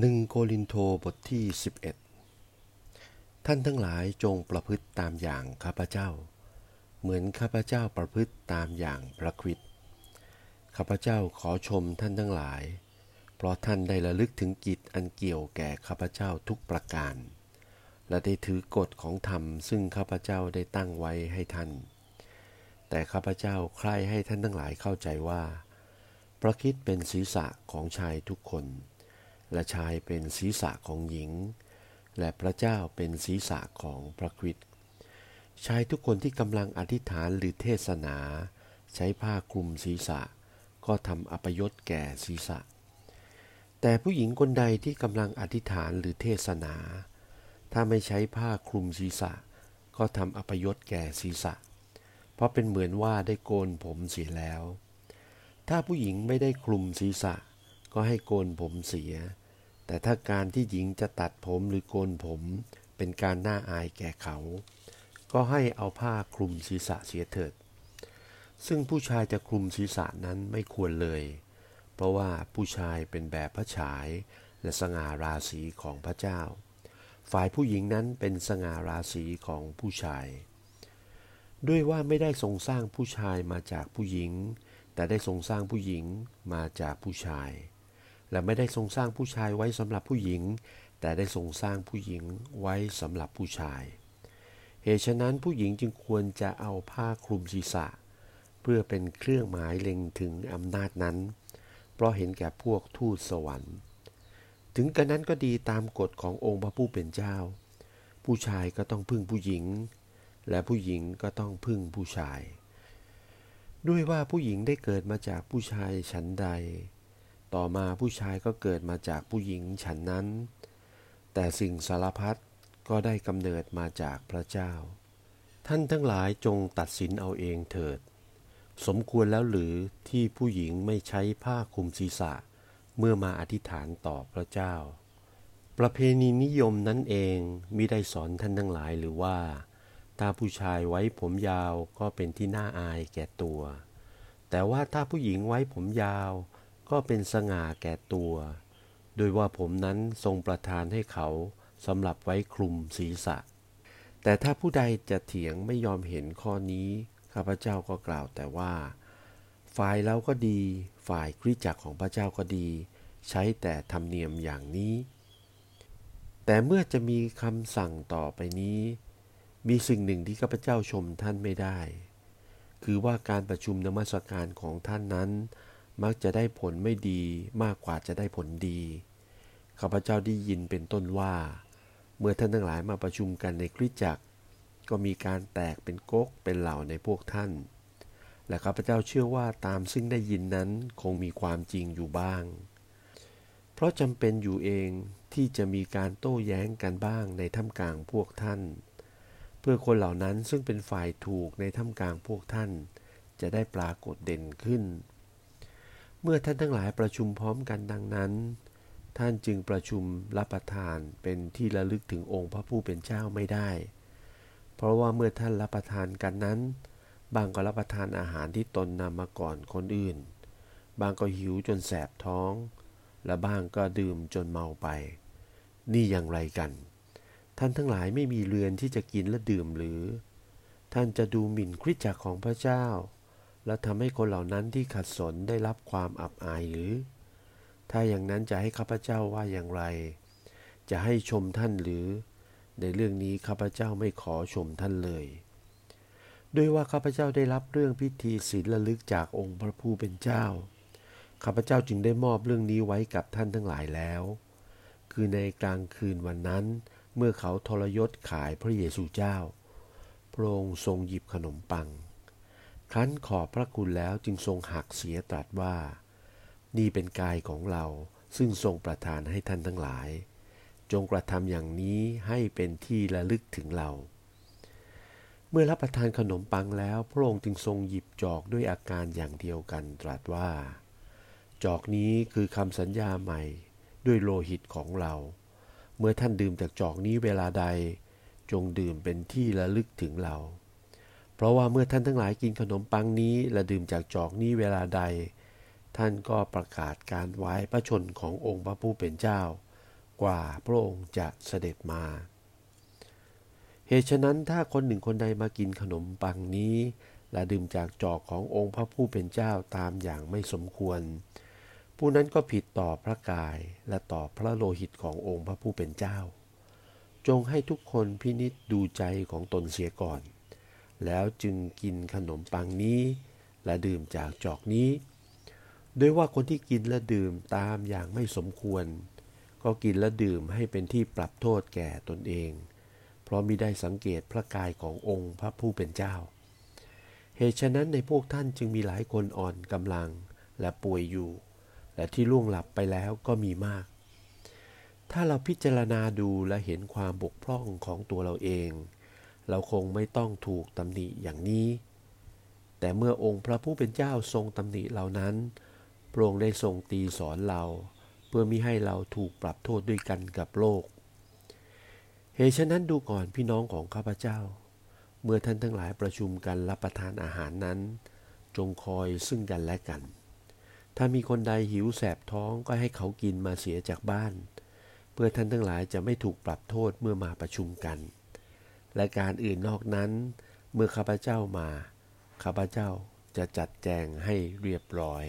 หนึ่งโกรินโทบทที่ 11 ท่านทั้งหลายจงประพฤติตามอย่างข้าพเจ้า เหมือนข้าพเจ้าประพฤติตามอย่างพระคริสต์ข้าพเจ้าขอชมท่านทั้งหลาย เพราะท่านได้ระลึกถึงกิจอันเกี่ยวแก่ข้าพเจ้าทุกประการ และได้ถือกฎของธรรมซึ่งข้าพเจ้าได้ตั้งไว้ให้ท่าน แต่ข้าพเจ้าใคร่ให้ท่านทั้งหลายเข้าใจว่า พระคริสต์เป็นศีรษะของชายทุกคน และชายเป็นศีรษะของหญิง และพระเจ้าเป็นศีรษะของพระคริสต์ชายทุกคนที่กำลังอธิษฐานหรือเทศนา ใช้ผ้าคลุมศีรษะ ก็ทำอัปยศแก่ศีรษะ แต่ผู้หญิงคนใดที่กำลังอธิษฐานหรือเทศนา ถ้าไม่ใช้ผ้าคลุมศีรษะ ก็ทำอัปยศแก่ศีรษะ เพราะเป็นเหมือนว่าได้โกนผมเสียแล้ว ถ้าผู้หญิงไม่ได้คลุมศีรษะ ก็ให้โกนผมเสีย แต่ถ้าการที่หญิงจะตัดผมหรือโกนผม เป็นการน่าอายแก่เขา ก็ให้เอาผ้าคลุมศีรษะเสียเถิด ซึ่งผู้ชายจะคลุมศีรษะนั้นไม่ควรเลย เพราะว่าผู้ชายเป็นแบบพระฉายและสง่าราศีของพระเจ้า ฝ่ายผู้หญิงนั้นเป็นสง่าราศีของผู้ชาย ด้วยว่าไม่ได้ทรงสร้างผู้ชายมาจากผู้หญิง แต่ได้ทรงสร้างผู้หญิงมาจากผู้ชาย และไม่ได้ทรงสร้างผู้ชายไว้สำหรับผู้หญิง แต่ได้ทรงสร้างผู้หญิงไว้สำหรับผู้ชาย เหตุฉะนั้นผู้หญิงจึงควรจะเอาผ้าคลุมศีรษะ เพื่อเป็นเครื่องหมายเล็งถึงอำนาจนั้น เพราะเห็นแก่พวกทูตสวรรค์ ถึงกระนั้นก็ดีตามกฎขององค์พระผู้เป็นเจ้า ผู้ชายก็ต้องพึ่งผู้หญิง และผู้หญิงก็ต้องพึ่งผู้ชาย ด้วยว่าผู้หญิงได้เกิดมาจากผู้ชายฉันใด ต่อมาผู้ชายก็เกิดมาจากผู้หญิงฉันนั้น แต่สิ่งสารพัดก็ได้กำเนิดมาจากพระเจ้า ท่านทั้งหลายจงตัดสินเอาเองเถิด สมควรแล้วหรือที่ผู้หญิงไม่ใช้ผ้าคลุมศีรษะ เมื่อมาอธิษฐานต่อพระเจ้า ประเพณีนิยมนั้นเองมิได้สอนท่านทั้งหลายหรือว่าถ้าผู้ชายไว้ผมยาวก็เป็นที่น่าอายแก่ตัว แต่ว่าถ้าผู้หญิงไว้ผมยาว ก็เป็นสง่าแก่ตัว โดยว่าผมนั้นทรงประทานให้เขาสำหรับไว้คลุมศีรษะ แต่ถ้าผู้ใดจะเถียงไม่ยอมเห็นข้อนี้ ข้าพเจ้าก็กล่าวแต่ว่า ฝ่ายเราก็ดี ฝ่ายคริสจักรของพระเจ้าก็ดี ใช้แต่ธรรมเนียมอย่างนี้ แต่เมื่อจะมีคำสั่งต่อไปนี้ มีสิ่งหนึ่งที่ข้าพเจ้าชมท่านไม่ได้ คือว่าการประชุมนมัสการของท่านนั้น มักจะได้ผลไม่ดีมากกว่าจะได้ผลดี ข้าพเจ้าได้ยินเป็นต้นว่า เมื่อท่านทั้งหลายมาประชุมกันในคริสตจักร ก็มีการแตกเป็นก๊กเป็นเหล่าในพวกท่าน และข้าพเจ้าเชื่อว่าตามซึ่งได้ยินนั้นคงมีความจริงอยู่บ้าง เพราะจำเป็นอยู่เองที่จะมีการโต้แย้งกันบ้างในท่ามกลางพวกท่าน เพื่อคนเหล่านั้นซึ่งเป็นฝ่ายถูกในท่ามกลางพวกท่าน จะได้ปรากฏเด่นขึ้น เมื่อท่านทั้งหลายประชุมพร้อมกันดังนั้น ท่านจึงประชุมรับประทานเป็นที่ระลึกถึงองค์พระผู้เป็นเจ้าไม่ได้ เพราะว่าเมื่อท่านรับประทานกันนั้น บางก็รับประทานอาหารที่ตนนำมาก่อนคนอื่น บางก็หิวจนแสบท้อง และบางก็ดื่มจนเมาไป นี่อย่างไรกัน ท่านทั้งหลายไม่มีเรือนที่จะกินและดื่มหรือ ท่านจะดูหมิ่นคริสจักรของพระเจ้า และทำให้คนเหล่านั้นที่ขัดสนได้รับความอับอายหรือ ถ้าอย่างนั้นจะให้ข้าพเจ้าว่าอย่างไร จะให้ชมท่านหรือ ในเรื่องนี้ข้าพเจ้าไม่ขอชมท่านเลย ด้วยว่าข้าพเจ้าได้รับเรื่องพิธีศีลระลึกจากองค์พระผู้เป็นเจ้า ข้าพเจ้าจึงได้มอบเรื่องนี้ไว้กับท่านทั้งหลายแล้ว คือในกลางคืนวันนั้น เมื่อเขาทรยศขายพระเยซูเจ้า พระองค์ทรงหยิบขนมปัง ครั้นขอบพระคุณแล้วจึงทรงหักเสียตรัสว่า นี่เป็นกายของเราซึ่งทรงประทานให้ท่านทั้งหลาย จงกระทำอย่างนี้ให้เป็นที่ระลึกถึงเรา เมื่อรับประทานขนมปังแล้วพระองค์จึงทรงหยิบจอกด้วยอาการอย่างเดียวกันตรัสว่า จอกนี้คือคำสัญญาใหม่ด้วยโลหิตของเรา เมื่อท่านดื่มจากจอกนี้เวลาใด จงดื่มเป็นที่ระลึกถึงเรา เพราะว่าเมื่อท่านทั้งหลายกินขนมปังนี้ และดื่มจากจอกนี้เวลาใด ท่านก็ประกาศการไว้พระชนขององค์พระผู้เป็นเจ้า กว่าพระองค์จะเสด็จมา เหตุฉะนั้นถ้าคนหนึ่งคนใดมากินขนมปังนี้ และดื่มจากจอกขององค์พระผู้เป็นเจ้าตามอย่างไม่สมควร ผู้นั้นก็ผิดต่อพระกายและต่อพระโลหิตขององค์พระผู้เป็นเจ้า จงให้ทุกคนพินิษดูใจของตนเสียก่อน แล้วจึงกินขนมปังนี้ และดื่มจากจอกนี้ด้วยว่าคนที่กินและดื่มตามอย่างไม่สมควร ก็กินและดื่มให้เป็นที่ปรับโทษแก่ตนเอง เพราะมิได้สังเกตพระกายขององค์พระผู้เป็นเจ้า เหตุฉะนั้นในพวกท่านจึงมีหลายคนอ่อนกำลังและป่วยอยู่ และที่ล่วงหลับไปแล้วก็มีมาก ถ้าเราพิจารณาดูและเห็นความบกพร่องของตัวเราเอง เราคงไม่ต้องถูกตำหนิอย่างนี้ แต่เมื่อองค์พระผู้เป็นเจ้าทรงตำหนิเหล่านั้น พระองค์ได้ทรงตีสอนเรา เพื่อมิให้เราถูกปรับโทษด้วยกันกับโลก เหตุฉะนั้นดูก่อนพี่น้องของข้าพเจ้า เมื่อท่านทั้งหลายประชุมกันรับประทานอาหารนั้น จงคอยซึ่งกันและกัน ถ้ามีคนใดหิวแสบท้องก็ให้เขากินมาเสียจากบ้าน เพื่อท่านทั้งหลายจะไม่ถูกปรับโทษเมื่อมาประชุมกัน และการอื่นนอกนั้น เมื่อข้าพเจ้ามา ข้าพเจ้าจะจัดแจงให้เรียบร้อย